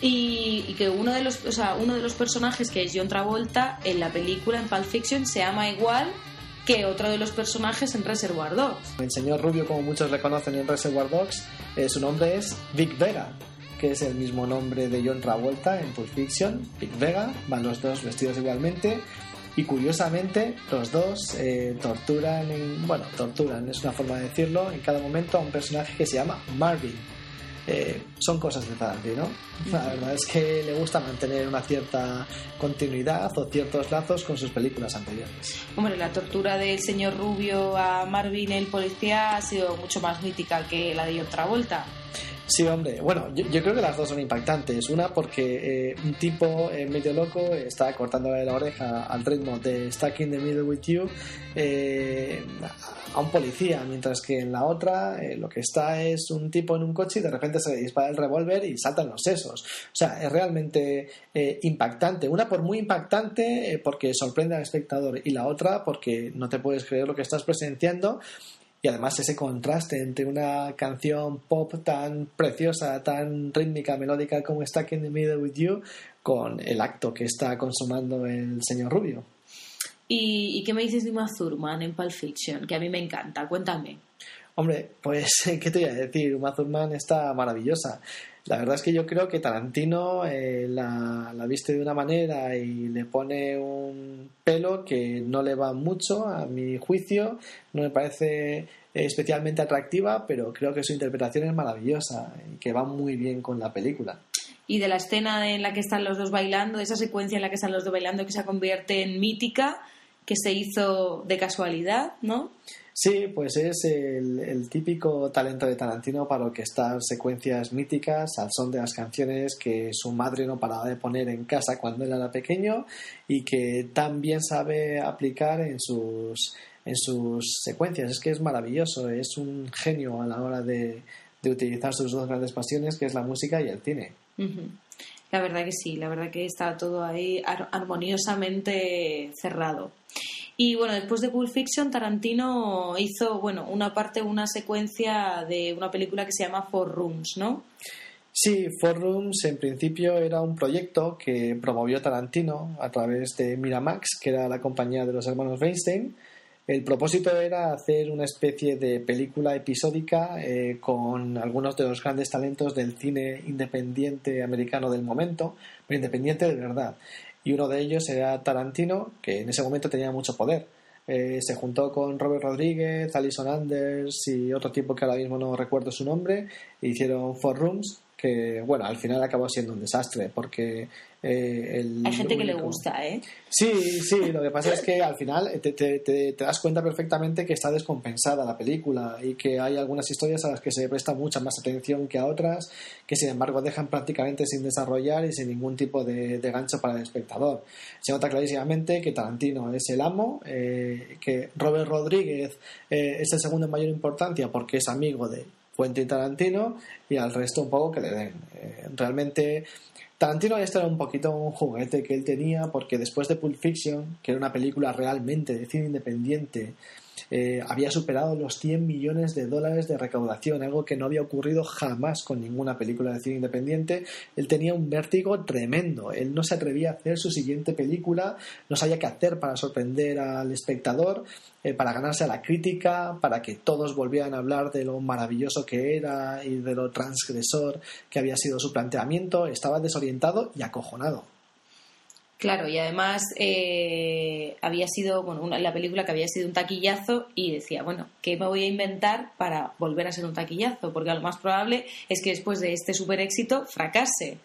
Y, y que uno de los o sea, uno de los personajes que es John Travolta en la película en Pulp Fiction se llama igual que otro de los personajes en Reservoir Dogs. El señor Rubio, como muchos le conocen en Reservoir Dogs, eh, su nombre es Vic Vega, que es el mismo nombre de John Travolta en Pulp Fiction. Vic Vega, van los dos vestidos igualmente. Y curiosamente, los dos eh, torturan, en- bueno, torturan, es una forma de decirlo, en cada momento a un personaje que se llama Marvin. eh, son cosas de Tarantino. La verdad es que le gusta mantener una cierta continuidad o ciertos lazos con sus películas anteriores. Hombre, la tortura del señor Rubio a Marvin el policía ha sido mucho más mítica que la de John Travolta. Sí, hombre. Bueno, yo, yo creo que las dos son impactantes. Una porque eh, un tipo eh, medio loco está cortándole la oreja al ritmo de Stuck in the Middle with You eh, a un policía, mientras que en la otra lo que está es un tipo en un coche y de repente se le dispara el revólver y saltan los sesos. O sea, es realmente impactante. Una por muy impactante porque sorprende al espectador y la otra porque no te puedes creer lo que estás presenciando y además ese contraste entre una canción pop tan preciosa, tan rítmica, melódica como Stuck in the Middle with You, con el acto que está consumando el señor Rubio. ¿Y, y qué me dices de Uma Thurman en Pulp Fiction? Que a mí me encanta, cuéntame. Hombre, pues, *laughs* ¿qué te voy a decir? Uma Thurman está maravillosa. La verdad es que yo creo que Tarantino eh, la, la viste de una manera y le pone un pelo que no le va mucho, a mi juicio. No me parece especialmente atractiva, pero creo que su interpretación es maravillosa y que va muy bien con la película. Y de la escena en la que están los dos bailando, de esa secuencia en la que están los dos bailando que se convierte en mítica, que se hizo de casualidad, ¿no? Sí, pues es el, el típico talento de Tarantino para orquestar secuencias míticas al son de las canciones que su madre no paraba de poner en casa cuando él era pequeño y que tan bien sabe aplicar en sus, en sus secuencias. Es que es maravilloso, es un genio a la hora de, de utilizar sus dos grandes pasiones, que es la música y el cine. Ujú. La verdad que sí, la verdad que está todo ahí ar- armoniosamente cerrado. Y bueno, después de Pulp Fiction, Tarantino hizo, bueno, una parte, una secuencia de una película que se llama Four Rooms, ¿no? Sí, Four Rooms en principio era un proyecto que promovió Tarantino a través de Miramax, que era la compañía de los hermanos Weinstein. El propósito era hacer una especie de película episódica eh, con algunos de los grandes talentos del cine independiente americano del momento, pero independiente de verdad. Y uno de ellos era Tarantino, que en ese momento tenía mucho poder. Eh, se juntó con Robert Rodríguez, Alison Anders y otro tipo que ahora mismo no recuerdo su nombre, e hicieron Four Rooms, que bueno, al final acabó siendo un desastre, porque eh, el Hay gente que le gusta, ¿eh? Sí, sí, lo que pasa es que al final te, te- te- te das cuenta perfectamente que está descompensada la película y que hay algunas historias a las que se presta mucha más atención que a otras, que sin embargo dejan prácticamente sin desarrollar y sin ningún tipo de, de gancho para el espectador. Se nota clarísimamente que Tarantino es el amo, eh, que Robert Rodríguez eh, es el segundo en mayor importancia porque es amigo de Quentin Tarantino y al resto un poco que le den. Eh, realmente Tarantino esto era un poquito un juguete que él tenía porque después de Pulp Fiction, que era una película realmente de cine independiente, eh, había superado los 100 millones de dólares de recaudación, algo que no había ocurrido jamás con ninguna película de cine independiente. Él tenía un vértigo tremendo. Él no se atrevía a hacer su siguiente película, no sabía qué hacer para sorprender al espectador, eh, para ganarse a la crítica, para que todos volvieran a hablar de lo maravilloso que era y de lo transgresor que había sido su planteamiento. Estaba desorientado y acojonado. Claro, y además eh, había sido, bueno, una- la película que había sido un taquillazo y decía, bueno, ¿qué me voy a inventar para volver a ser un taquillazo? Porque lo más probable es que después de este super éxito fracase.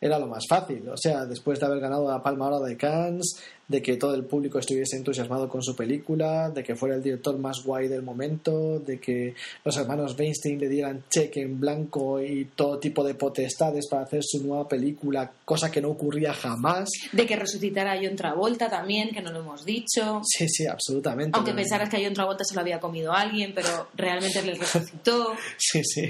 era lo más fácil. O sea, después de haber ganado la Palma Oro de Cannes, de que todo el público estuviese entusiasmado con su película, de que fuera el director más guay del momento, de que los hermanos Weinstein le dieran cheque en blanco y todo tipo de potestades para hacer su nueva película, cosa que no ocurría jamás. De que resucitara a John Travolta también, que no lo hemos dicho. Sí, sí, absolutamente. Aunque No, pensaras que a John Travolta se lo había comido alguien, pero realmente le resucitó. *laughs* Sí, sí,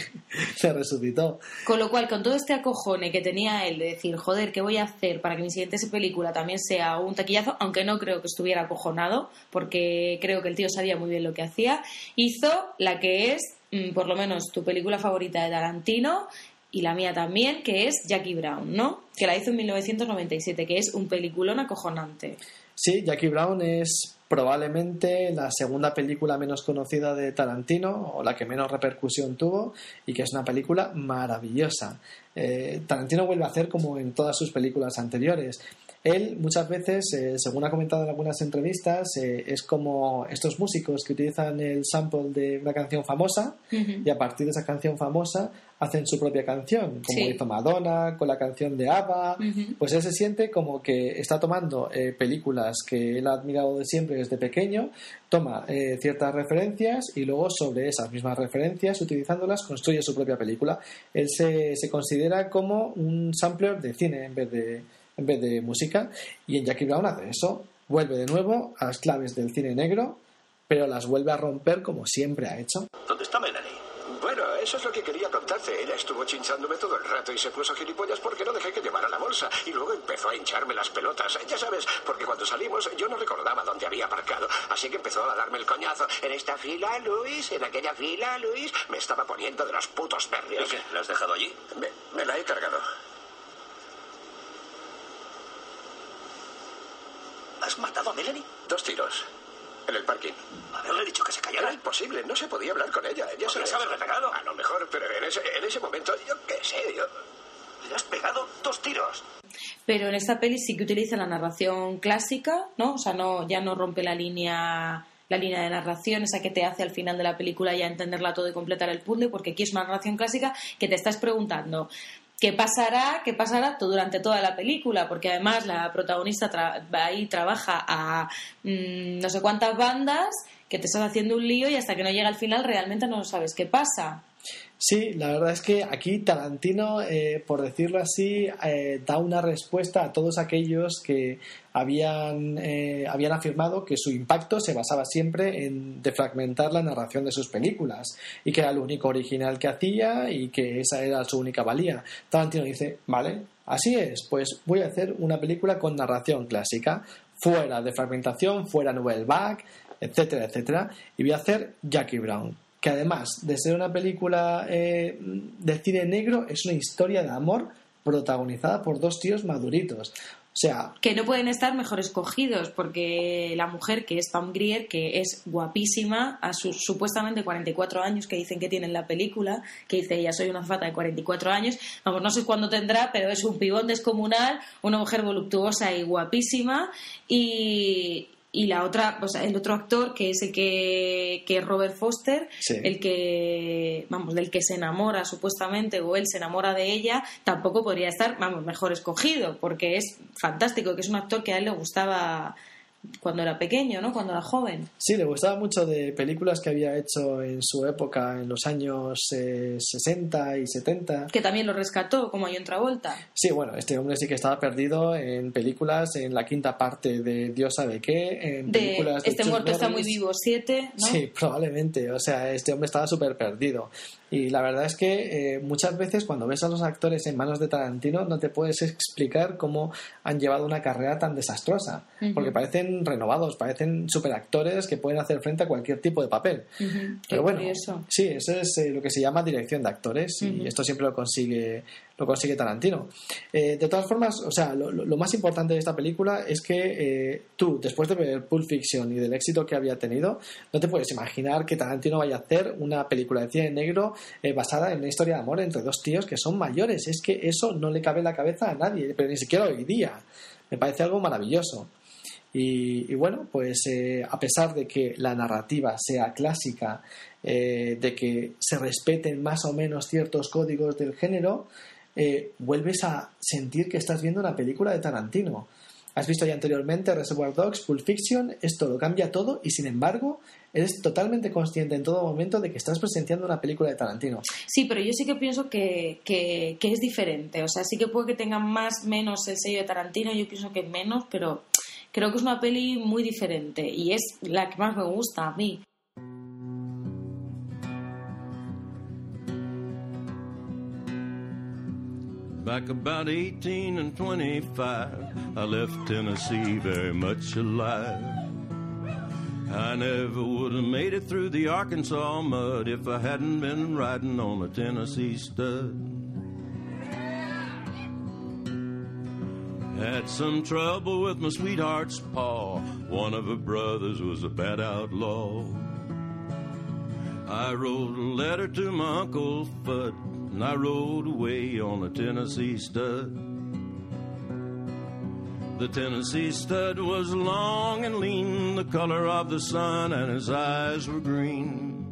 se resucitó. Con lo cual, con todo este acojone que tenía él de decir, joder, ¿qué voy a hacer para que mi siguiente película también sea un taquillazo? Aunque no creo que estuviera acojonado, porque creo que el tío sabía muy bien lo que hacía. Hizo la que es, mm, por lo menos, tu película favorita de Tarantino y la mía también, que es Jackie Brown, ¿no? que la hizo en 1997, que es un peliculón acojonante. Sí, Jackie Brown es probablemente la segunda película menos conocida de Tarantino o la que menos repercusión tuvo y que es una película maravillosa. Eh, Tarantino vuelve a hacer como en todas sus películas anteriores. Él muchas veces, eh, según ha comentado en algunas entrevistas, eh, es como estos músicos que utilizan el sample de una canción famosa y a partir de esa canción famosa hacen su propia canción, como Sí. hizo Madonna con la canción de ABBA. Pues él se siente como que está tomando eh, películas que él ha admirado de siempre desde pequeño, toma eh, ciertas referencias y luego sobre esas mismas referencias, utilizándolas, construye su propia película. Él se, se considera como un sampler de cine en vez de, en vez de música y en Jackie Brown hace eso. Vuelve de nuevo a las claves del cine negro, pero las vuelve a romper como siempre ha hecho. ¿Dónde está Melanie? Eso es lo que quería contarte. Ella estuvo chinchándome todo el rato y se puso gilipollas porque no dejé que llevara la bolsa. Y luego empezó a hincharme las pelotas. Ya sabes, porque cuando salimos yo no recordaba dónde había aparcado. Así que empezó a darme el coñazo. En esta fila, Luis, en aquella fila, Luis. Me estaba poniendo de los putos nervios. ¿Y qué? ¿La has dejado allí? Me, me la he cargado. ¿Has matado a Melanie? Dos tiros. En el parking. Haberle dicho que se Era callara. imposible, no se podía hablar con ella. Ella se Podrías haberle pegado. A lo mejor, pero en ese, en ese momento, yo qué sé, yo... Le has pegado dos tiros. Pero en esta peli sí que utiliza la narración clásica, ¿no? O sea, no, ya no rompe la línea la línea de narración, esa que te hace al final de la película ya entenderla todo y completar el puzzle, porque aquí es una narración clásica que te estás preguntando qué pasará, qué pasará durante toda la película, porque además la protagonista tra- ahí trabaja a mm, no sé cuántas bandas que te estás haciendo un lío y hasta que no llega al final realmente no sabes qué pasa. Sí, la verdad es que aquí Tarantino, eh, por decirlo así, eh, da una respuesta a todos aquellos que habían, eh, habían afirmado que su impacto se basaba siempre en defragmentar la narración de sus películas y que era lo único original que hacía y que esa era su única valía. Tarantino dice, vale, así es, pues voy a hacer una película con narración clásica, fuera de fragmentación, fuera novel back, etcétera, etcétera, y voy a hacer Jackie Brown que además de ser una película eh, de cine negro, es una historia de amor protagonizada por dos tíos maduritos. O sea, que no pueden estar mejor escogidos porque la mujer que es Pam Grier que es guapísima a sus supuestamente 44 años que dicen que tiene en la película que dice ella soy una fata de 44 años vamos no sé cuándo tendrá pero es un pibón descomunal una mujer voluptuosa y guapísima y y la otra, o sea, el otro actor que es el que, que es Robert Foster, Sí. el que, vamos, del que se enamora supuestamente o él se enamora de ella, tampoco podría estar, vamos, mejor escogido, porque es fantástico, que es un actor que a él le gustaba cuando era pequeño, ¿no? Cuando era joven. sí, le gustaba mucho de películas que había hecho en su época, en los años eh, 60 y 70. Que también lo rescató, como John Travolta. Sí, bueno, este hombre sí que estaba perdido en películas, en la quinta parte de Dios sabe qué, en De películas de Este Chuck muerto está muy Norris. vivo, siete, ¿no? Sí, probablemente. O sea, este hombre estaba súper perdido. Y la verdad es que eh, muchas veces cuando ves a los actores en manos de Tarantino no te puedes explicar cómo han llevado una carrera tan desastrosa. Porque parecen renovados, parecen superactores que pueden hacer frente a cualquier tipo de papel. Pero bueno, curioso. sí, eso es eh, lo que se llama dirección de actores y esto siempre lo consigue lo consigue Tarantino. Eh, de todas formas, o sea, lo, más importante de esta película es que eh, tú, después de ver Pulp Fiction y del éxito que había tenido, no te puedes imaginar que Tarantino vaya a hacer una película de cine negro eh, basada en una historia de amor entre dos tíos que son mayores. Es que eso no le cabe en la cabeza a nadie, pero ni siquiera hoy día. Me parece algo maravilloso. Y, bueno, pues a pesar de que la narrativa sea clásica, de que se respeten más o menos ciertos códigos del género, eh, vuelves a sentir que estás viendo una película de Tarantino. Has visto ya anteriormente Reservoir Dogs, Pulp Fiction, esto lo cambia todo y sin embargo eres totalmente consciente en todo momento de que estás presenciando una película de Tarantino. Sí, pero yo sí que pienso que, que, es diferente. O sea, sí que puede que tenga más, menos el sello de Tarantino. Yo pienso que menos, pero creo que es una peli muy diferente. Y es la que más me gusta a mí. Back about 18 and 25, I left Tennessee very much alive. I never would have made it through the Arkansas mud if I hadn't been riding on a Tennessee stud. Had some trouble with my sweetheart's paw. One of her brothers was a bad outlaw. I wrote a letter to my Uncle Fudd, and I rode away on a Tennessee stud. The Tennessee stud was long and lean, the color of the sun, and his eyes were green.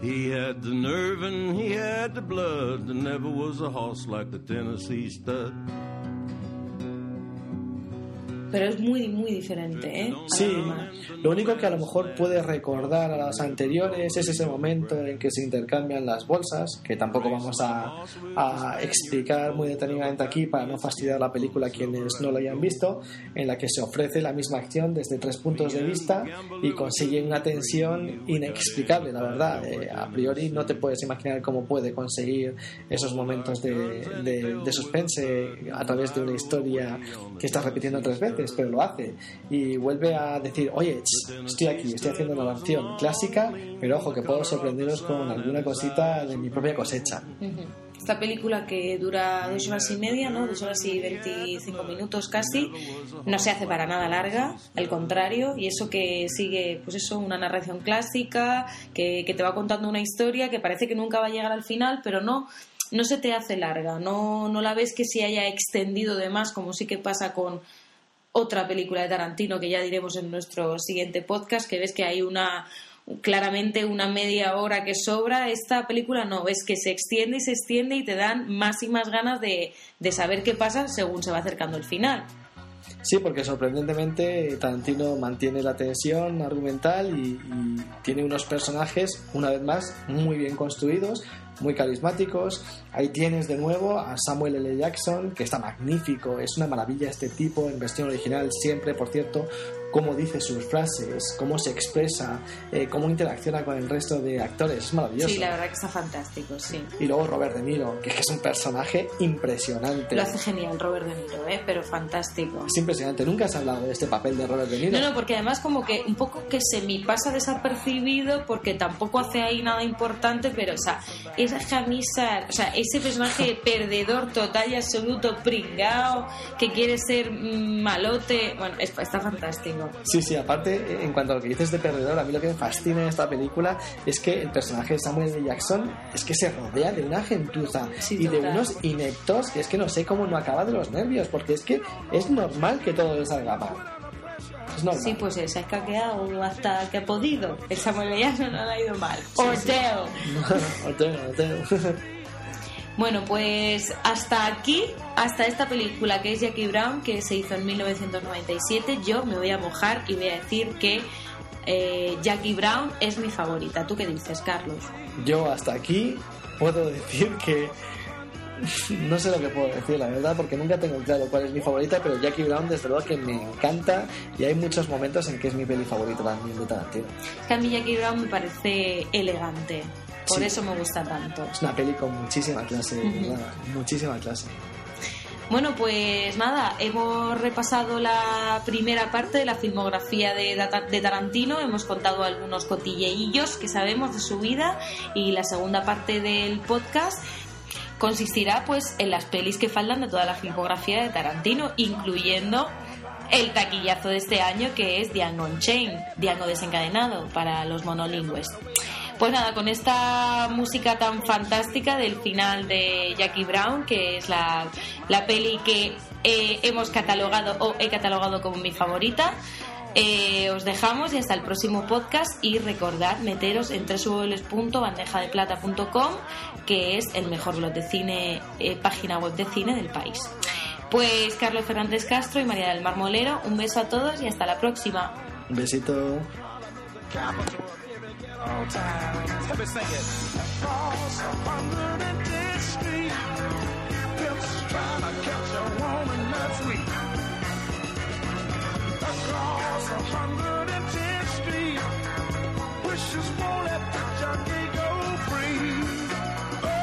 He had the nerve and he had the blood. There never was a horse like the Tennessee stud. Pero es muy, muy diferente, ¿eh? Sí, lo único que a lo mejor puede recordar a las anteriores es ese momento en que se intercambian las bolsas, que tampoco vamos a, a explicar muy detenidamente aquí para no fastidiar la película a quienes no lo hayan visto, en la que se ofrece la misma acción desde tres puntos de vista y consigue una tensión inexplicable, la verdad. Eh, a priori no te puedes imaginar cómo puede conseguir esos momentos de, de, de suspense a través de una historia que estás repitiendo tres veces pero lo hace y vuelve a decir, oye, ch, estoy aquí, estoy haciendo una canción clásica, pero ojo que puedo sorprenderos con alguna cosita de mi propia cosecha. Esta película que dura dos horas y media, ¿no? Dos horas y veinticinco minutos casi, no se hace para nada larga, al contrario, y eso que sigue, pues eso, una narración clásica, que, que te va contando una historia que parece que nunca va a llegar al final, pero no, no se te hace larga, no, no la ves que se haya extendido de más, como sí que pasa con otra película de Tarantino que ya diremos en nuestro siguiente podcast, que ves que hay una claramente una media hora que sobra. Esta película no, ves que se extiende y se extiende y te dan más y más ganas de, de saber qué pasa según se va acercando el final. Sí, porque sorprendentemente Tarantino mantiene la tensión argumental y, y, tiene unos personajes, una vez más, muy bien construidos, muy carismáticos. Ahí tienes de nuevo a Samuel L. Jackson, que está magnífico, es una maravilla este tipo en versión original, siempre, por cierto, cómo dice sus frases, cómo se expresa, eh, cómo interacciona con el resto de actores. Es maravilloso. Sí, la verdad que está fantástico, sí. Y luego Robert De Niro, que es un personaje impresionante. Lo hace genial Robert De Niro, ¿eh? pero fantástico. Es impresionante. Nunca has hablado de este papel de Robert De Niro. No, no, porque además como que un poco que se me pasa desapercibido porque tampoco hace ahí nada importante, pero o sea, esa camisa, o sea, ese personaje *laughs* perdedor total y absoluto, pringao, que quiere ser malote, bueno, está fantástico. Sí, sí, aparte, en cuanto a lo que dices de perdedor, a mí lo que me fascina en esta película es que el personaje de Samuel L. Jackson es que se rodea de una gentuza sí, y de unos ineptos que es que no sé cómo no acaba de los nervios, porque es que es normal que todo le salga mal. Sí, pues se ha escaqueado hasta que ha podido. El Samuel L. Jackson no le ha ido mal. *laughs* Orteo. Orteo, Orteo. *laughs* Bueno, pues hasta aquí, hasta esta película que es Jackie Brown, que se hizo en 1997, yo me voy a mojar y voy a decir que eh, Jackie Brown es mi favorita. ¿Tú qué dices, Carlos? Yo hasta aquí puedo *laughs* decir que no sé lo que puedo decir, la verdad, porque nunca tengo claro cuál es mi favorita, pero Jackie Brown desde luego que me encanta y hay muchos momentos en que es mi peli favorita también de Tarantino. Es que a mí Jackie Brown me parece elegante. Por Sí. eso me gusta tanto. Es una peli con muchísima clase, verdad, muchísima clase. Bueno, pues nada, hemos repasado la primera parte de la filmografía de, Tarantino, hemos contado algunos cotilleillos que sabemos de su vida y la segunda parte del podcast consistirá pues en las pelis que faltan de toda la filmografía de Tarantino, incluyendo el taquillazo de este año que es Django Unchained, Django desencadenado para los monolingües. Pues nada, con esta música tan fantástica del final de Jackie Brown, que es la, la peli que eh, hemos catalogado o he catalogado como mi favorita, eh, os dejamos y hasta el próximo podcast y recordad meteros en www.bandejadeplata.com que es el mejor blog de cine, eh, página web de cine del país. Pues Carlos Fernández Castro y María del Marmolero, un beso a todos y hasta la próxima. Un besito. All time. Let me sing it. Across 110th Street, pimps trying to catch a woman that's weak. Across 110th Street, wishes won't let the junkie go free. Oh,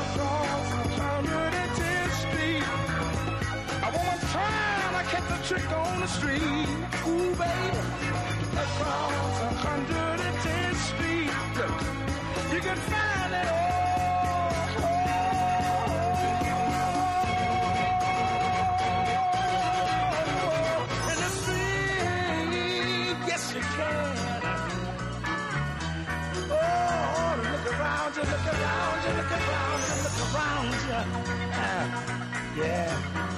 across 110th Street, a woman trying to catch a trick on the street. Ooh, baby across 110th Street. You can find it all. look around you, look around you, look around you. Uh, yeah.